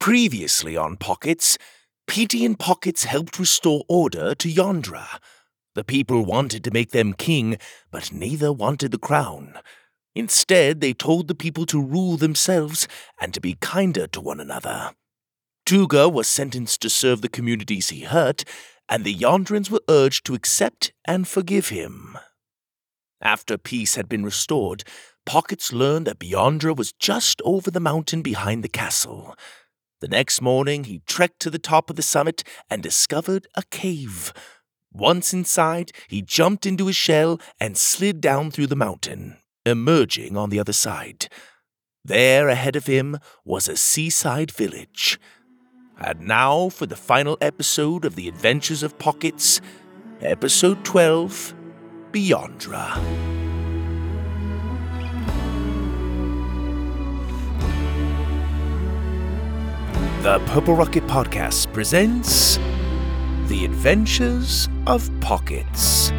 Previously on Pockets, Petey and Pockets helped restore order to Yondra. The people wanted to make them king, but neither wanted the crown. Instead, they told the people to rule themselves and to be kinder to one another. Tuga was sentenced to serve the communities he hurt, and the Yondrans were urged to accept and forgive him. After peace had been restored, Pockets learned that Beyondra was just over the mountain behind the castle. The next morning, he trekked to the top of the summit and discovered a cave. Once inside, he jumped into his shell and slid down through the mountain, emerging on the other side. There ahead of him was a seaside village. And now for the final episode of The Adventures of Pockets, Episode 12 Beyondra. The Purple Rocket Podcast presents The Adventures of Pockets.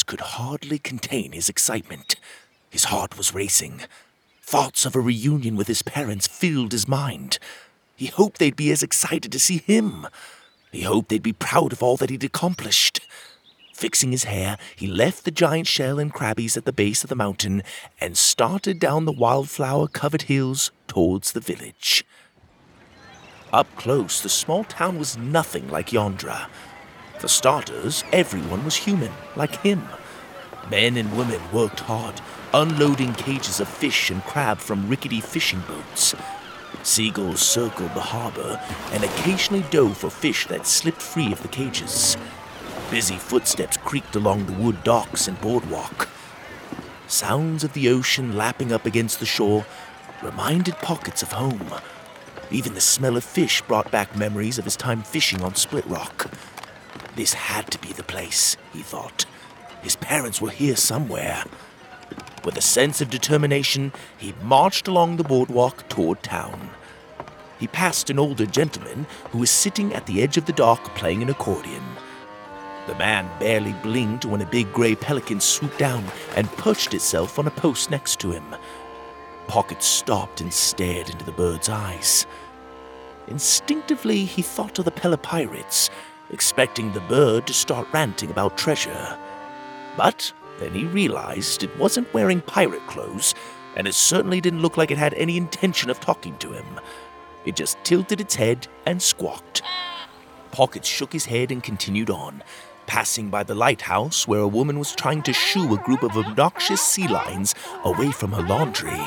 Could hardly contain his excitement. His heart was racing. Thoughts of a reunion with his parents filled his mind. He hoped they'd be as excited to see him. He hoped they'd be proud of all that he'd accomplished. Fixing his hair, he left the giant shell and crabbies at the base of the mountain and started down the wildflower covered hills towards the village. Up close, the small town was nothing like Yondra. For starters, everyone was human, like him. Men and women worked hard, unloading cages of fish and crab from rickety fishing boats. Seagulls circled the harbor and occasionally dove for fish that slipped free of the cages. Busy footsteps creaked along the wood docks and boardwalk. Sounds of the ocean lapping up against the shore reminded Pockets of home. Even the smell of fish brought back memories of his time fishing on Split Rock. This had to be the place, he thought. His parents were here somewhere. With a sense of determination, he marched along the boardwalk toward town. He passed an older gentleman who was sitting at the edge of the dock playing an accordion. The man barely blinked when a big gray pelican swooped down and perched itself on a post next to him. Pocket stopped and stared into the bird's eyes. Instinctively, he thought of the Pelopirates, expecting the bird to start ranting about treasure. But then he realized it wasn't wearing pirate clothes, and it certainly didn't look like it had any intention of talking to him. It just tilted its head and squawked. Pocket shook his head and continued on, passing by the lighthouse where a woman was trying to shoo a group of obnoxious sea lions away from her laundry.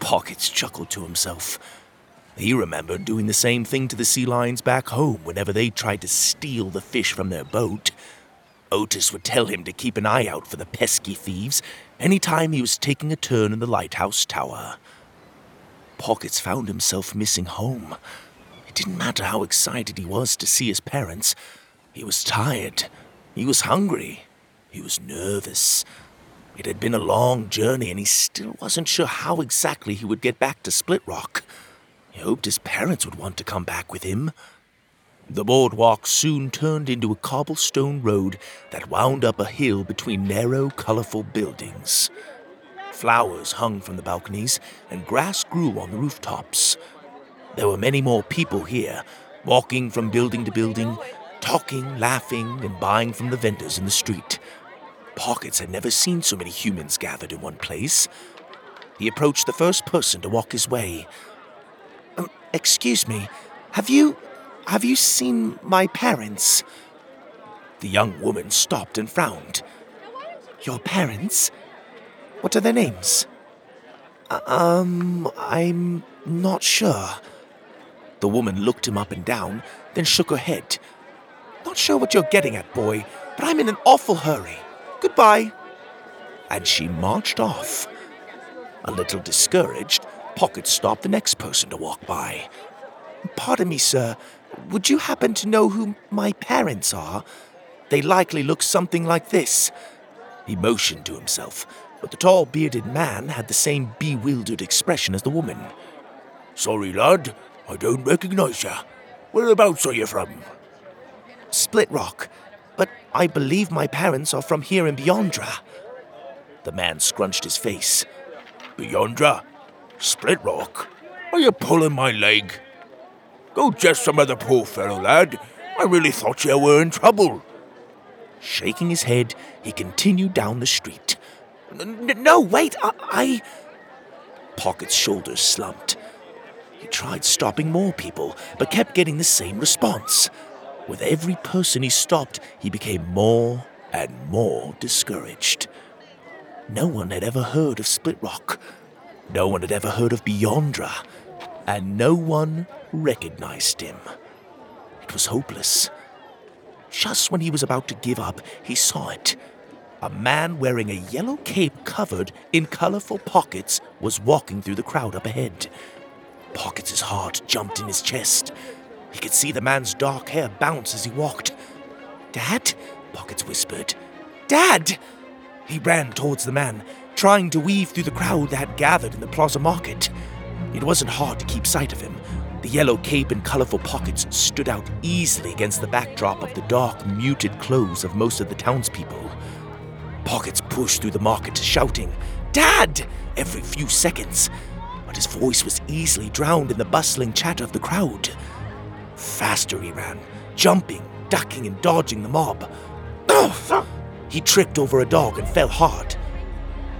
Pockets chuckled to himself. He remembered doing the same thing to the sea lions back home whenever they tried to steal the fish from their boat. Otis would tell him to keep an eye out for the pesky thieves any time he was taking a turn in the lighthouse tower. Pockets found himself missing home. It didn't matter how excited he was to see his parents. He was tired. He was hungry. He was nervous. It had been a long journey, and he still wasn't sure how exactly he would get back to Split Rock. He hoped his parents would want to come back with him. The boardwalk soon turned into a cobblestone road that wound up a hill between narrow, colorful buildings. Flowers hung from the balconies, and grass grew on the rooftops. There were many more people here, walking from building to building, talking, laughing, and buying from the vendors in the street. Pockets had never seen so many humans gathered in one place. He approached the first person to walk his way. Excuse me, have you. have you seen my parents? The young woman stopped and frowned. Your parents? What are their names? Um, I'm not sure. The woman looked him up and down, then shook her head. Not sure what you're getting at, boy, but I'm in an awful hurry. Goodbye. And she marched off. A little discouraged, Pocket stopped the next person to walk by. Pardon me, sir. Would you happen to know who my parents are? They likely look something like this. He motioned to himself, but the tall bearded man had the same bewildered expression as the woman. Sorry, lad, I don't recognize you. Whereabouts are you from? Split Rock, but I believe my parents are from here in Beyondra. The man scrunched his face. Beyondra? Split Rock? Are you pulling my leg? Go jest some other poor fellow, lad. I really thought you were in trouble. Shaking his head, he continued down the street. no, wait, I, I. Pocket's shoulders slumped. He tried stopping more people, but kept getting the same response. With every person he stopped, he became more and more discouraged. No one had ever heard of Split Rock. No one had ever heard of Beyondra. And no one recognized him. It was hopeless. Just when he was about to give up, he saw it. A man wearing a yellow cape covered in colorful pockets was walking through the crowd up ahead. Pockets' heart jumped in his chest. He could see the man's dark hair bounce as he walked. Dad? Pockets whispered. Dad! He ran towards the man, trying to weave through the crowd that had gathered in the plaza market. It wasn't hard to keep sight of him. The yellow cape and colorful pockets stood out easily against the backdrop of the dark, muted clothes of most of the townspeople. Pockets pushed through the market, shouting, Dad! every few seconds, but his voice was easily drowned in the bustling chatter of the crowd. Faster he ran, jumping, ducking, and dodging the mob. he tripped over a dog and fell hard.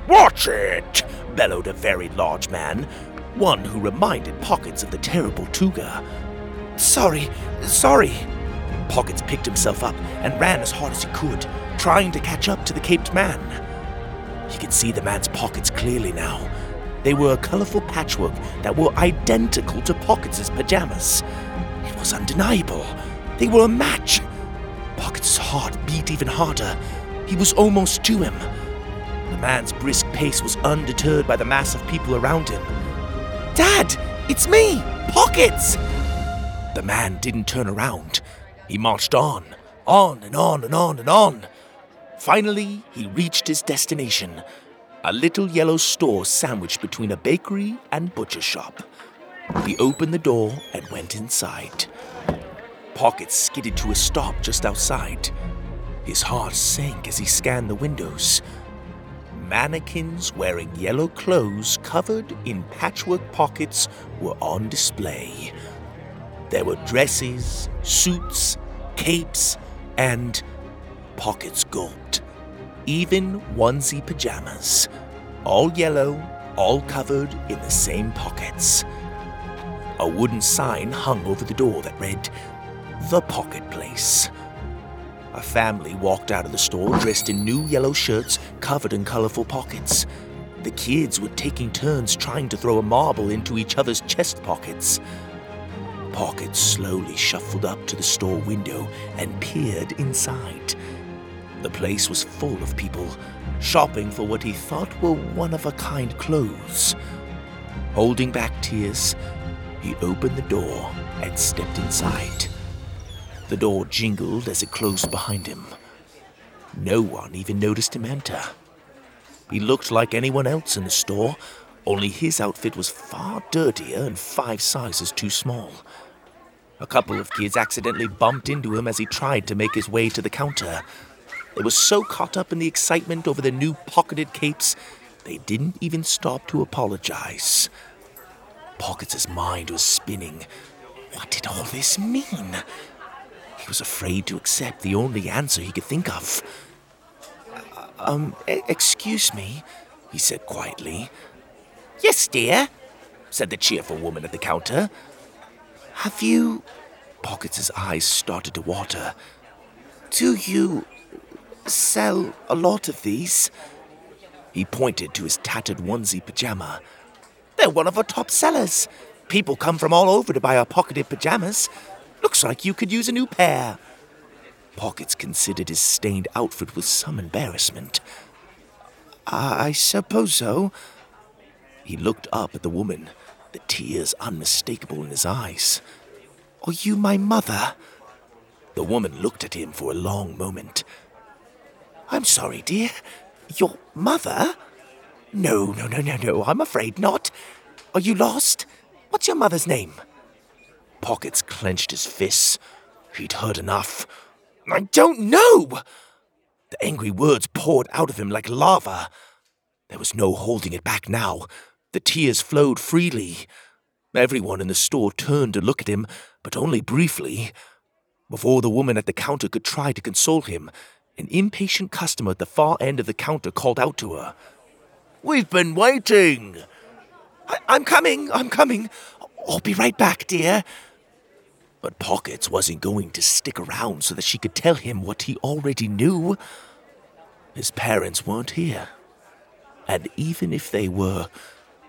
Watch it! bellowed a very large man, one who reminded Pockets of the terrible Tuga. Sorry, sorry. Pockets picked himself up and ran as hard as he could, trying to catch up to the caped man. He could see the man's pockets clearly now. They were a colorful patchwork that were identical to Pockets' pajamas. It was undeniable. They were a match. Pockets' heart beat even harder. He was almost to him. The man's brisk pace was undeterred by the mass of people around him. Dad, it's me, Pockets! The man didn't turn around. He marched on, on and on and on and on. Finally, he reached his destination a little yellow store sandwiched between a bakery and butcher shop. He opened the door and went inside. Pockets skidded to a stop just outside. His heart sank as he scanned the windows mannequins wearing yellow clothes covered in patchwork pockets were on display. There were dresses, suits, capes, and pockets gulped. Even onesie pajamas. All yellow, all covered in the same pockets. A wooden sign hung over the door that read, The Pocket Place. A family walked out of the store dressed in new yellow shirts covered in colorful pockets. The kids were taking turns trying to throw a marble into each other's chest pockets. Pockets slowly shuffled up to the store window and peered inside. The place was full of people, shopping for what he thought were one of a kind clothes. Holding back tears, he opened the door and stepped inside. The door jingled as it closed behind him. No one even noticed him enter. He looked like anyone else in the store, only his outfit was far dirtier and five sizes too small. A couple of kids accidentally bumped into him as he tried to make his way to the counter. They were so caught up in the excitement over the new pocketed capes, they didn't even stop to apologize. Pockets' mind was spinning. What did all this mean? Was afraid to accept the only answer he could think of. Um, e- excuse me, he said quietly. Yes, dear, said the cheerful woman at the counter. Have you. Pockets' eyes started to water. Do you sell a lot of these? He pointed to his tattered onesie pajama. They're one of our top sellers. People come from all over to buy our pocketed pajamas. Looks like you could use a new pair. Pockets considered his stained outfit with some embarrassment. I suppose so. He looked up at the woman, the tears unmistakable in his eyes. Are you my mother? The woman looked at him for a long moment. I'm sorry, dear. Your mother? No, no, no, no, no, I'm afraid not. Are you lost? What's your mother's name? Pockets clenched his fists. He'd heard enough. I don't know! The angry words poured out of him like lava. There was no holding it back now. The tears flowed freely. Everyone in the store turned to look at him, but only briefly. Before the woman at the counter could try to console him, an impatient customer at the far end of the counter called out to her. We've been waiting. I- I'm coming, I'm coming. I'll be right back, dear. But Pockets wasn't going to stick around so that she could tell him what he already knew. His parents weren't here. And even if they were,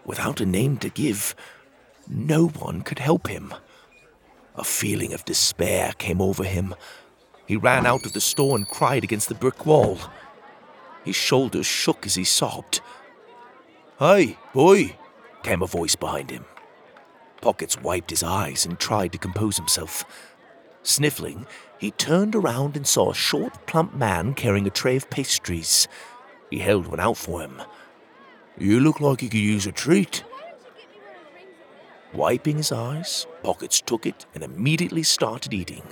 without a name to give, no one could help him. A feeling of despair came over him. He ran out of the store and cried against the brick wall. His shoulders shook as he sobbed. Hey, boy, came a voice behind him. Pockets wiped his eyes and tried to compose himself. Sniffling, he turned around and saw a short, plump man carrying a tray of pastries. He held one out for him. You look like you could use a treat. Wiping his eyes, Pockets took it and immediately started eating.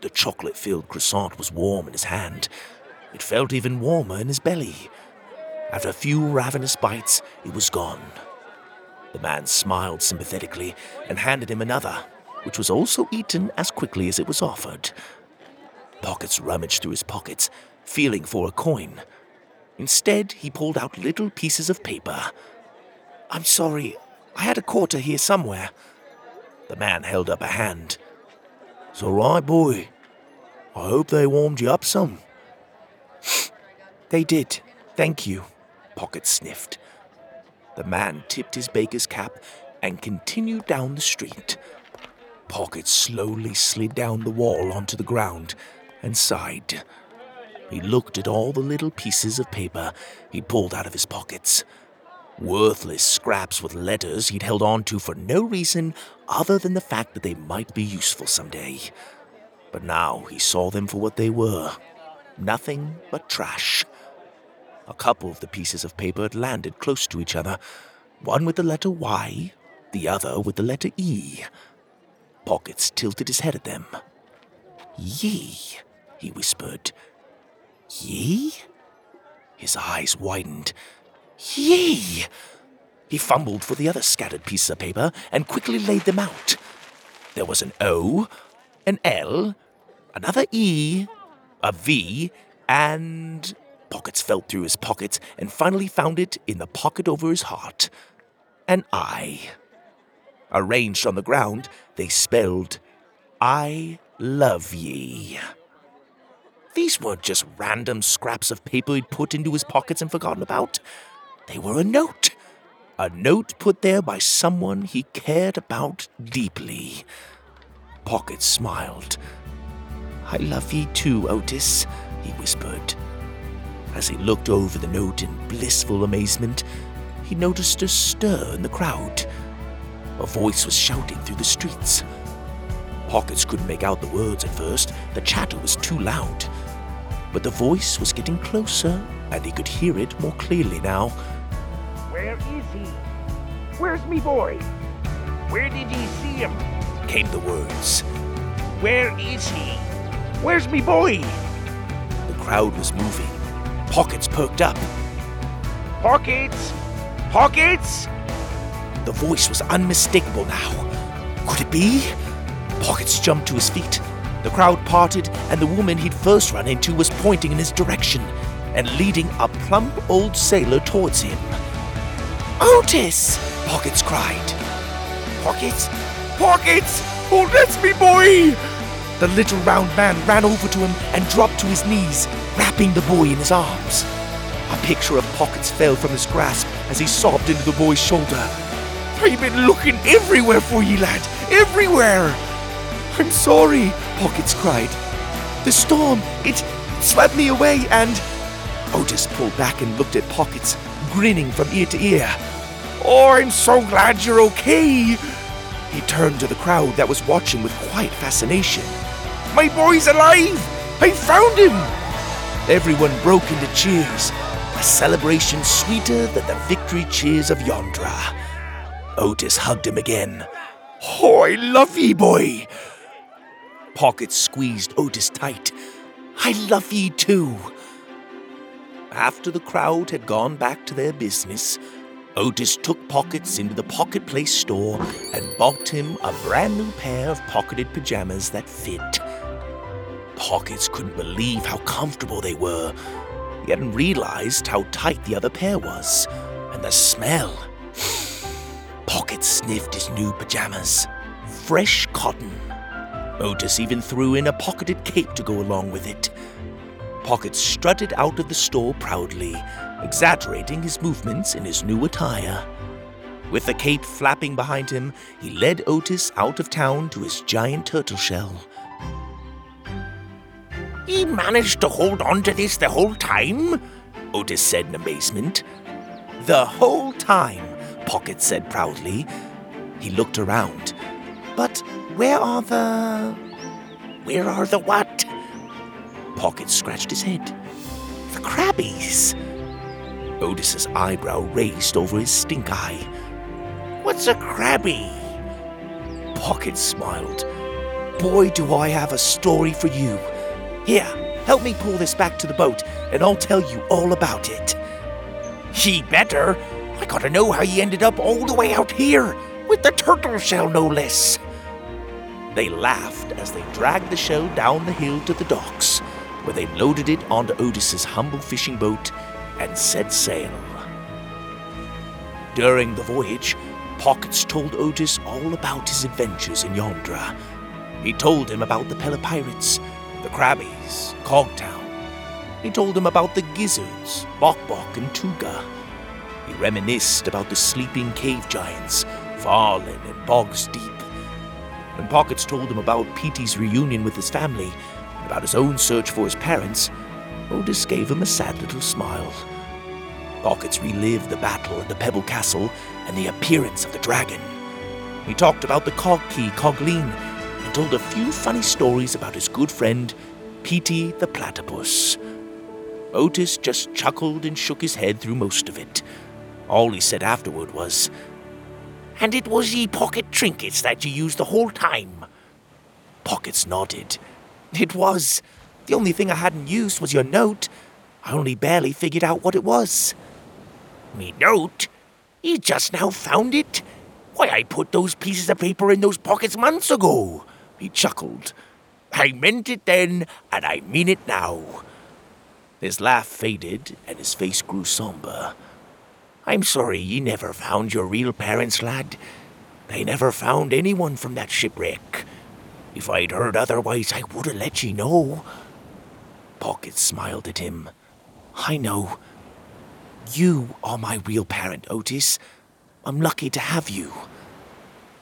The chocolate filled croissant was warm in his hand. It felt even warmer in his belly. After a few ravenous bites, it was gone. The man smiled sympathetically and handed him another, which was also eaten as quickly as it was offered. Pockets rummaged through his pockets, feeling for a coin. Instead, he pulled out little pieces of paper. I'm sorry, I had a quarter here somewhere. The man held up a hand. It's all right, boy. I hope they warmed you up some. they did, thank you, Pocket sniffed. The man tipped his baker's cap and continued down the street. Pocket slowly slid down the wall onto the ground and sighed. He looked at all the little pieces of paper he'd pulled out of his pockets. Worthless scraps with letters he'd held on to for no reason other than the fact that they might be useful someday. But now he saw them for what they were nothing but trash. A couple of the pieces of paper had landed close to each other, one with the letter Y, the other with the letter E. Pockets tilted his head at them. Ye, he whispered. Ye? His eyes widened. Ye! He fumbled for the other scattered pieces of paper and quickly laid them out. There was an O, an L, another E, a V, and. Pockets felt through his pockets and finally found it in the pocket over his heart. An I. Arranged on the ground, they spelled, I love ye. These weren't just random scraps of paper he'd put into his pockets and forgotten about. They were a note. A note put there by someone he cared about deeply. Pocket smiled. I love ye too, Otis, he whispered. As he looked over the note in blissful amazement, he noticed a stir in the crowd. A voice was shouting through the streets. Pockets couldn't make out the words at first, the chatter was too loud. But the voice was getting closer, and he could hear it more clearly now. Where is he? Where's me boy? Where did ye see him? Came the words. Where is he? Where's me boy? The crowd was moving. Pockets perked up. Pockets! Pockets! The voice was unmistakable now. Could it be? Pockets jumped to his feet. The crowd parted, and the woman he'd first run into was pointing in his direction and leading a plump old sailor towards him. Otis! Pockets cried. Pockets? Pockets! Oh, that's me boy! The little round man ran over to him and dropped to his knees, wrapping the boy in his arms. A picture of Pockets fell from his grasp as he sobbed into the boy's shoulder. I've been looking everywhere for ye, lad. Everywhere! I'm sorry, Pockets cried. The storm, it swept me away and. Oh, Otis pulled back and looked at Pockets, grinning from ear to ear. Oh, I'm so glad you're okay. He turned to the crowd that was watching with quiet fascination. My boy's alive! I found him! Everyone broke into cheers, a celebration sweeter than the victory cheers of Yondra. Otis hugged him again. Oh, I love ye, boy! Pockets squeezed Otis tight. I love ye too. After the crowd had gone back to their business, Otis took Pockets into the Pocket Place store and bought him a brand new pair of pocketed pajamas that fit. Pockets couldn't believe how comfortable they were. He hadn't realized how tight the other pair was, and the smell. Pockets sniffed his new pajamas. Fresh cotton. Otis even threw in a pocketed cape to go along with it. Pockets strutted out of the store proudly, exaggerating his movements in his new attire. With the cape flapping behind him, he led Otis out of town to his giant turtle shell. He managed to hold on to this the whole time? Otis said in amazement. The whole time, Pocket said proudly. He looked around. But where are the. Where are the what? Pocket scratched his head. The crabbies. Otis's eyebrow raised over his stink eye. What's a crabby? Pocket smiled. Boy, do I have a story for you. Here, help me pull this back to the boat, and I'll tell you all about it. He better. I gotta know how he ended up all the way out here, with the turtle shell no less. They laughed as they dragged the shell down the hill to the docks, where they loaded it onto Otis's humble fishing boat and set sail. During the voyage, Pockets told Otis all about his adventures in Yondra. He told him about the Pella Pirates, the Crabbies, Cogtown. He told him about the Gizzards, Bok Bok and Tuga. He reminisced about the sleeping cave giants, Farlin and Boggs Deep. When Pockets told him about Petey's reunion with his family, and about his own search for his parents, Otis gave him a sad little smile. Pockets relived the battle at the Pebble Castle and the appearance of the dragon. He talked about the Cog Key Cogleen and told a few funny stories about his good friend, Petey the Platypus. Otis just chuckled and shook his head through most of it. All he said afterward was, And it was ye pocket trinkets that ye used the whole time? Pockets nodded. It was. The only thing I hadn't used was your note. I only barely figured out what it was. Me note? You just now found it? Why, I put those pieces of paper in those pockets months ago. He chuckled. I meant it then, and I mean it now. His laugh faded, and his face grew somber. I'm sorry ye never found your real parents, lad. They never found anyone from that shipwreck. If I'd heard otherwise, I would have let ye know. Pocket smiled at him. I know. You are my real parent, Otis. I'm lucky to have you.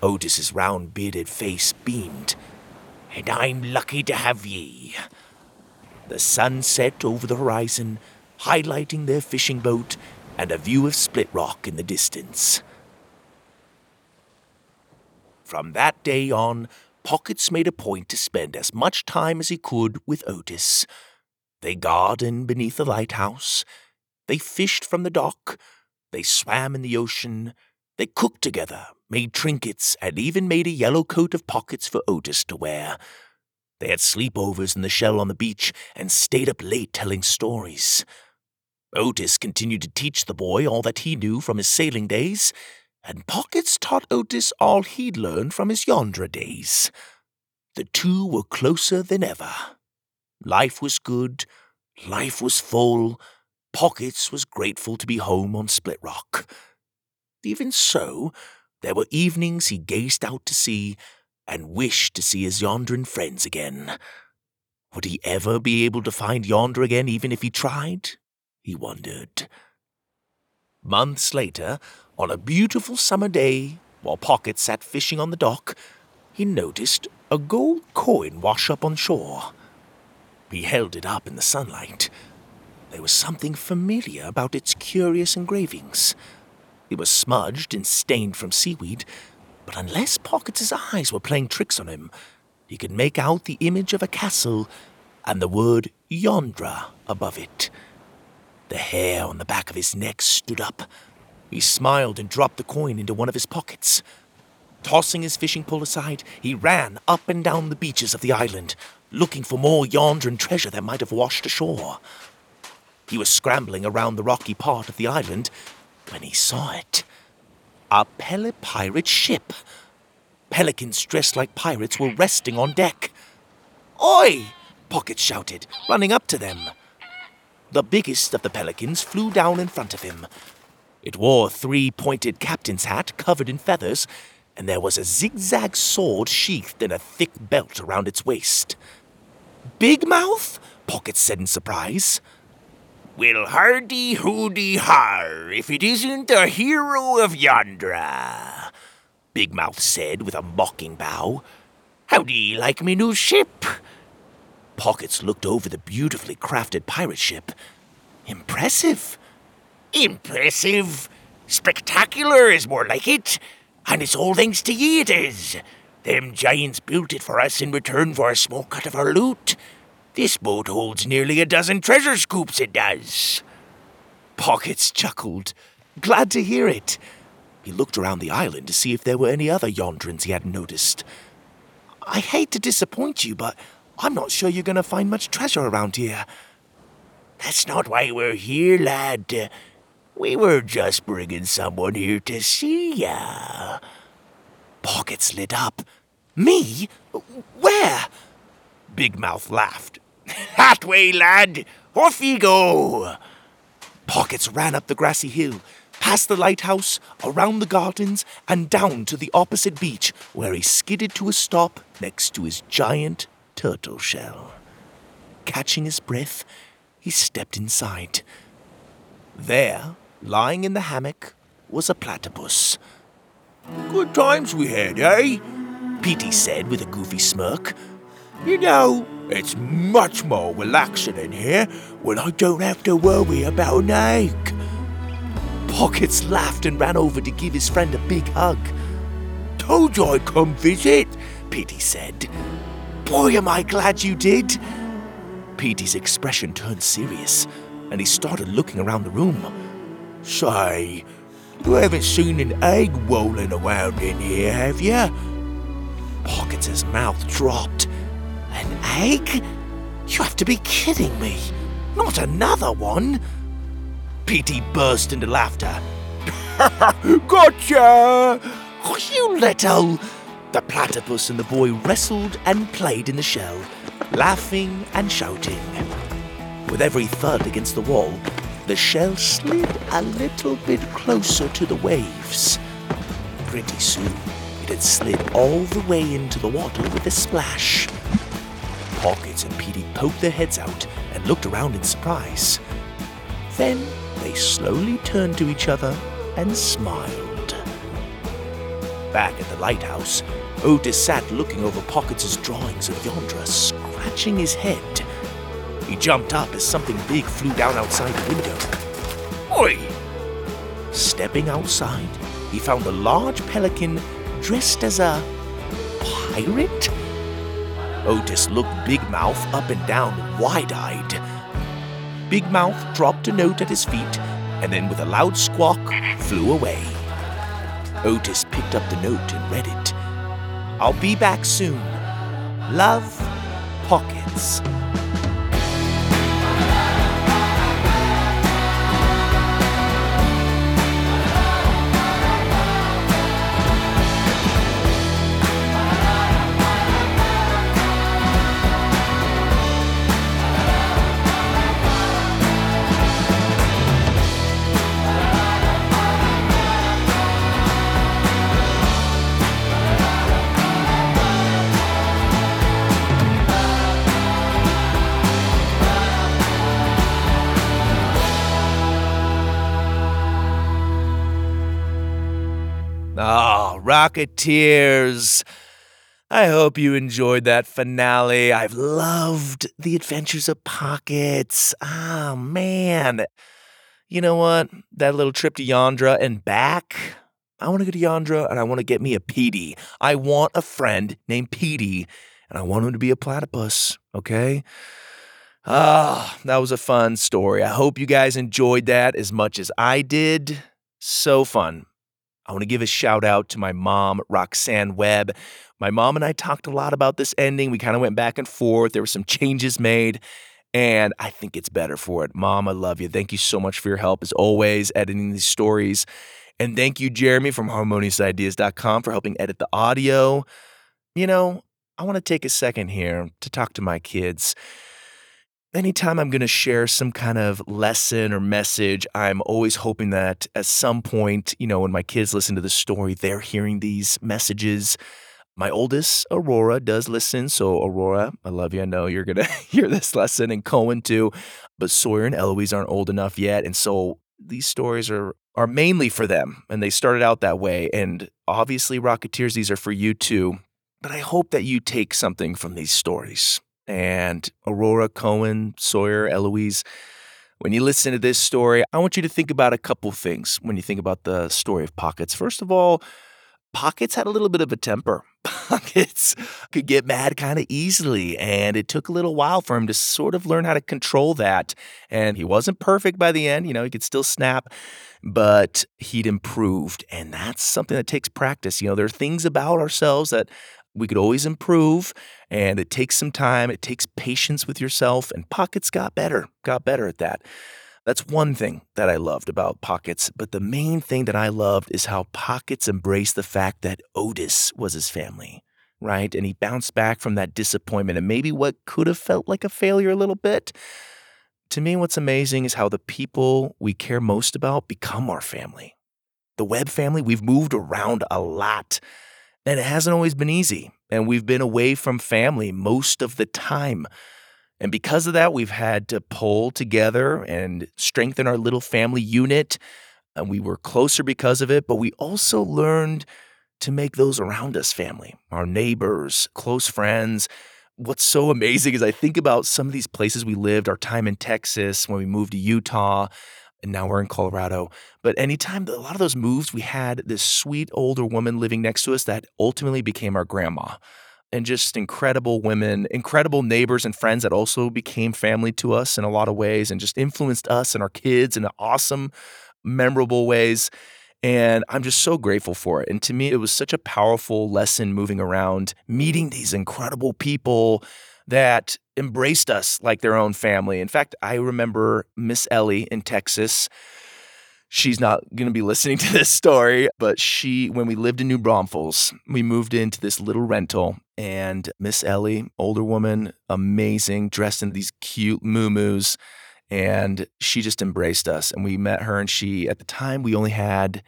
Otis's round bearded face beamed. And I'm lucky to have ye. The sun set over the horizon, highlighting their fishing boat and a view of Split Rock in the distance. From that day on, Pockets made a point to spend as much time as he could with Otis. They gardened beneath the lighthouse, they fished from the dock, they swam in the ocean, they cooked together, made trinkets, and even made a yellow coat of pockets for Otis to wear. They had sleepovers in the shell on the beach and stayed up late telling stories. Otis continued to teach the boy all that he knew from his sailing days, and Pockets taught Otis all he'd learned from his Yondra days. the two were closer than ever. Life was good, life was full. Pockets was grateful to be home on Split Rock. Even so, there were evenings he gazed out to sea and wished to see his Yondran friends again. Would he ever be able to find Yondra again, even if he tried? He wondered. Months later, on a beautiful summer day, while Pocket sat fishing on the dock, he noticed a gold coin wash up on shore. He held it up in the sunlight. There was something familiar about its curious engravings. It was smudged and stained from seaweed, but unless Pocket's eyes were playing tricks on him, he could make out the image of a castle and the word Yondra above it. The hair on the back of his neck stood up. He smiled and dropped the coin into one of his pockets. Tossing his fishing pole aside, he ran up and down the beaches of the island, looking for more Yondran treasure that might have washed ashore. He was scrambling around the rocky part of the island when he saw it. A Pele pirate ship. Pelicans dressed like pirates were resting on deck. Oi! Pocket shouted, running up to them. The biggest of the pelicans flew down in front of him. It wore a three pointed captain's hat covered in feathers, and there was a zigzag sword sheathed in a thick belt around its waist. Big Mouth? Pocket said in surprise. Well, hardy hoody har, if it isn't the hero of Yondra, Big Mouth said with a mocking bow. How do ye like me new ship? Pockets looked over the beautifully crafted pirate ship. Impressive. Impressive? Spectacular is more like it. And it's all thanks to ye it is. Them giants built it for us in return for a small cut of our loot. This boat holds nearly a dozen treasure scoops, it does. Pockets chuckled. Glad to hear it. He looked around the island to see if there were any other Yondrans he hadn't noticed. I hate to disappoint you, but I'm not sure you're going to find much treasure around here. That's not why we're here, lad. We were just bringing someone here to see ya. Pockets lit up. Me? Where? Big Mouth laughed. That way, lad. Off ye go. Pockets ran up the grassy hill, past the lighthouse, around the gardens, and down to the opposite beach, where he skidded to a stop next to his giant turtle shell. Catching his breath, he stepped inside. There, lying in the hammock, was a platypus. Good times we had, eh? Petey said with a goofy smirk. You know, it's much more relaxing in here when I don't have to worry about an egg. Pockets laughed and ran over to give his friend a big hug. Told you I'd come visit, Petey said. Boy, am I glad you did. Petey's expression turned serious, and he started looking around the room. Say, you haven't seen an egg rolling around in here, have you? Pockets' mouth dropped. An egg? You have to be kidding me. Not another one. Petey burst into laughter. gotcha! You little. The platypus and the boy wrestled and played in the shell, laughing and shouting. With every thud against the wall, the shell slid a little bit closer to the waves. Pretty soon, it had slid all the way into the water with a splash. Pockets and Petey poked their heads out and looked around in surprise. Then they slowly turned to each other and smiled. Back at the lighthouse, Otis sat looking over Pockets' drawings of Yondra, scratching his head. He jumped up as something big flew down outside the window. Oi! Stepping outside, he found a large pelican dressed as a pirate? Otis looked Big Mouth up and down, wide eyed. Big Mouth dropped a note at his feet and then, with a loud squawk, flew away. Otis picked up the note and read it. I'll be back soon. Love, Pockets. Rocketeers. I hope you enjoyed that finale. I've loved the adventures of Pockets. Ah, oh, man. You know what? That little trip to Yondra and back. I want to go to Yondra and I want to get me a Petey. I want a friend named Petey and I want him to be a platypus, okay? Ah, that was a fun story. I hope you guys enjoyed that as much as I did. So fun. I want to give a shout out to my mom, Roxanne Webb. My mom and I talked a lot about this ending. We kind of went back and forth. There were some changes made, and I think it's better for it. Mom, I love you. Thank you so much for your help, as always, editing these stories. And thank you, Jeremy from harmoniousideas.com, for helping edit the audio. You know, I want to take a second here to talk to my kids anytime I'm going to share some kind of lesson or message, I'm always hoping that at some point, you know, when my kids listen to the story, they're hearing these messages. My oldest, Aurora, does listen. So, Aurora, I love you. I know you're going to hear this lesson, and Cohen too. But Sawyer and Eloise aren't old enough yet. And so these stories are are mainly for them and they started out that way and obviously rocketeers these are for you too but i hope that you take something from these stories and Aurora, Cohen, Sawyer, Eloise. When you listen to this story, I want you to think about a couple things when you think about the story of Pockets. First of all, Pockets had a little bit of a temper. Pockets could get mad kind of easily, and it took a little while for him to sort of learn how to control that. And he wasn't perfect by the end, you know, he could still snap, but he'd improved. And that's something that takes practice. You know, there are things about ourselves that we could always improve, and it takes some time. It takes patience with yourself, and Pockets got better, got better at that. That's one thing that I loved about Pockets. But the main thing that I loved is how Pockets embraced the fact that Otis was his family, right? And he bounced back from that disappointment and maybe what could have felt like a failure a little bit. To me, what's amazing is how the people we care most about become our family. The Webb family, we've moved around a lot. And it hasn't always been easy. And we've been away from family most of the time. And because of that, we've had to pull together and strengthen our little family unit. And we were closer because of it, but we also learned to make those around us family, our neighbors, close friends. What's so amazing is I think about some of these places we lived, our time in Texas, when we moved to Utah, and now we're in Colorado. But anytime, a lot of those moves, we had this sweet older woman living next to us that ultimately became our grandma. And just incredible women, incredible neighbors and friends that also became family to us in a lot of ways and just influenced us and our kids in awesome, memorable ways. And I'm just so grateful for it. And to me, it was such a powerful lesson moving around, meeting these incredible people that embraced us like their own family. In fact, I remember Miss Ellie in Texas. She's not going to be listening to this story, but she, when we lived in New Braunfels, we moved into this little rental, and Miss Ellie, older woman, amazing, dressed in these cute moo and she just embraced us. And we met her, and she, at the time, we only had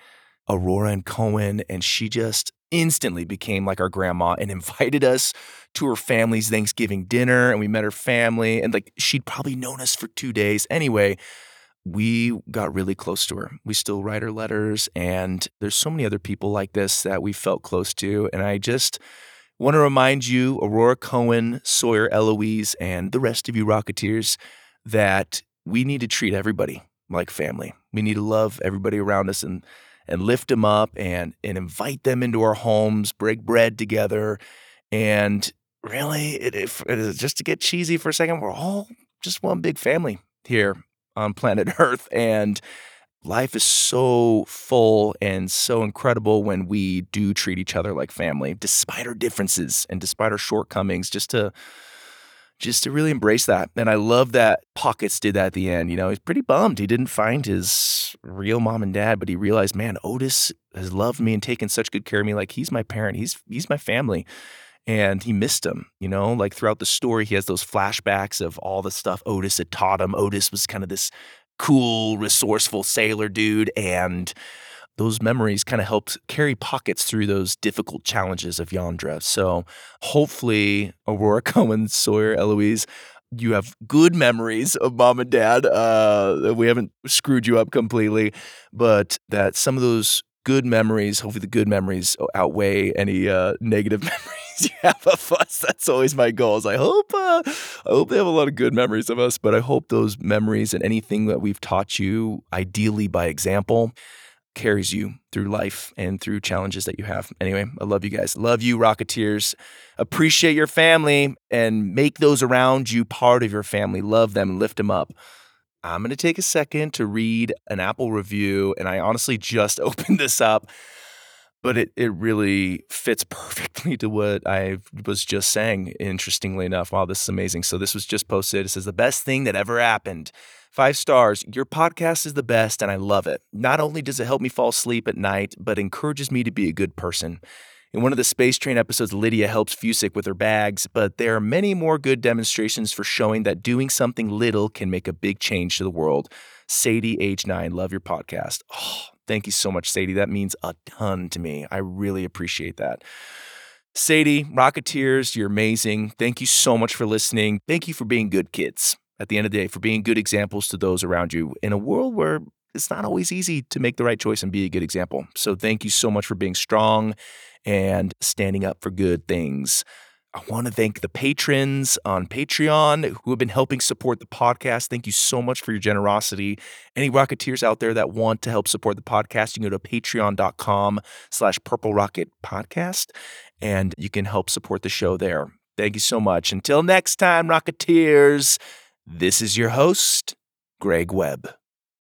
Aurora and Cohen, and she just instantly became like our grandma and invited us to her family's Thanksgiving dinner. And we met her family, and like she'd probably known us for two days. Anyway, we got really close to her. We still write her letters, and there's so many other people like this that we felt close to. And I just want to remind you, Aurora Cohen, Sawyer Eloise, and the rest of you Rocketeers, that we need to treat everybody like family. We need to love everybody around us and and lift them up and and invite them into our homes, break bread together, and really, it, it, just to get cheesy for a second. We're all just one big family here on planet Earth, and life is so full and so incredible when we do treat each other like family, despite our differences and despite our shortcomings. Just to just to really embrace that. And I love that Pockets did that at the end. You know, he's pretty bummed he didn't find his real mom and dad, but he realized, man, Otis has loved me and taken such good care of me. Like he's my parent. He's he's my family. And he missed him, you know, like throughout the story, he has those flashbacks of all the stuff Otis had taught him. Otis was kind of this cool, resourceful sailor dude. And those memories kind of helped carry pockets through those difficult challenges of Yondra. So hopefully, Aurora Cohen, Sawyer, Eloise, you have good memories of mom and dad. Uh, we haven't screwed you up completely, but that some of those good memories. Hopefully, the good memories outweigh any uh, negative memories you have of us. That's always my goal. Is I hope uh, I hope they have a lot of good memories of us, but I hope those memories and anything that we've taught you, ideally by example, carries you through life and through challenges that you have. Anyway, I love you guys. Love you, Rocketeers. Appreciate your family and make those around you part of your family. Love them lift them up. I'm going to take a second to read an Apple review, and I honestly just opened this up, but it, it really fits perfectly to what I was just saying, interestingly enough. Wow, this is amazing. So, this was just posted. It says, The best thing that ever happened. Five stars. Your podcast is the best, and I love it. Not only does it help me fall asleep at night, but encourages me to be a good person. In one of the Space Train episodes, Lydia helps Fusik with her bags, but there are many more good demonstrations for showing that doing something little can make a big change to the world. Sadie, age nine, love your podcast. Oh, thank you so much, Sadie. That means a ton to me. I really appreciate that. Sadie, Rocketeers, you're amazing. Thank you so much for listening. Thank you for being good kids at the end of the day, for being good examples to those around you in a world where it's not always easy to make the right choice and be a good example. So thank you so much for being strong and standing up for good things. I want to thank the patrons on Patreon who have been helping support the podcast. Thank you so much for your generosity. Any Rocketeers out there that want to help support the podcast, you can go to patreon.com slash purple rocket podcast and you can help support the show there. Thank you so much. Until next time, Rocketeers, this is your host, Greg Webb.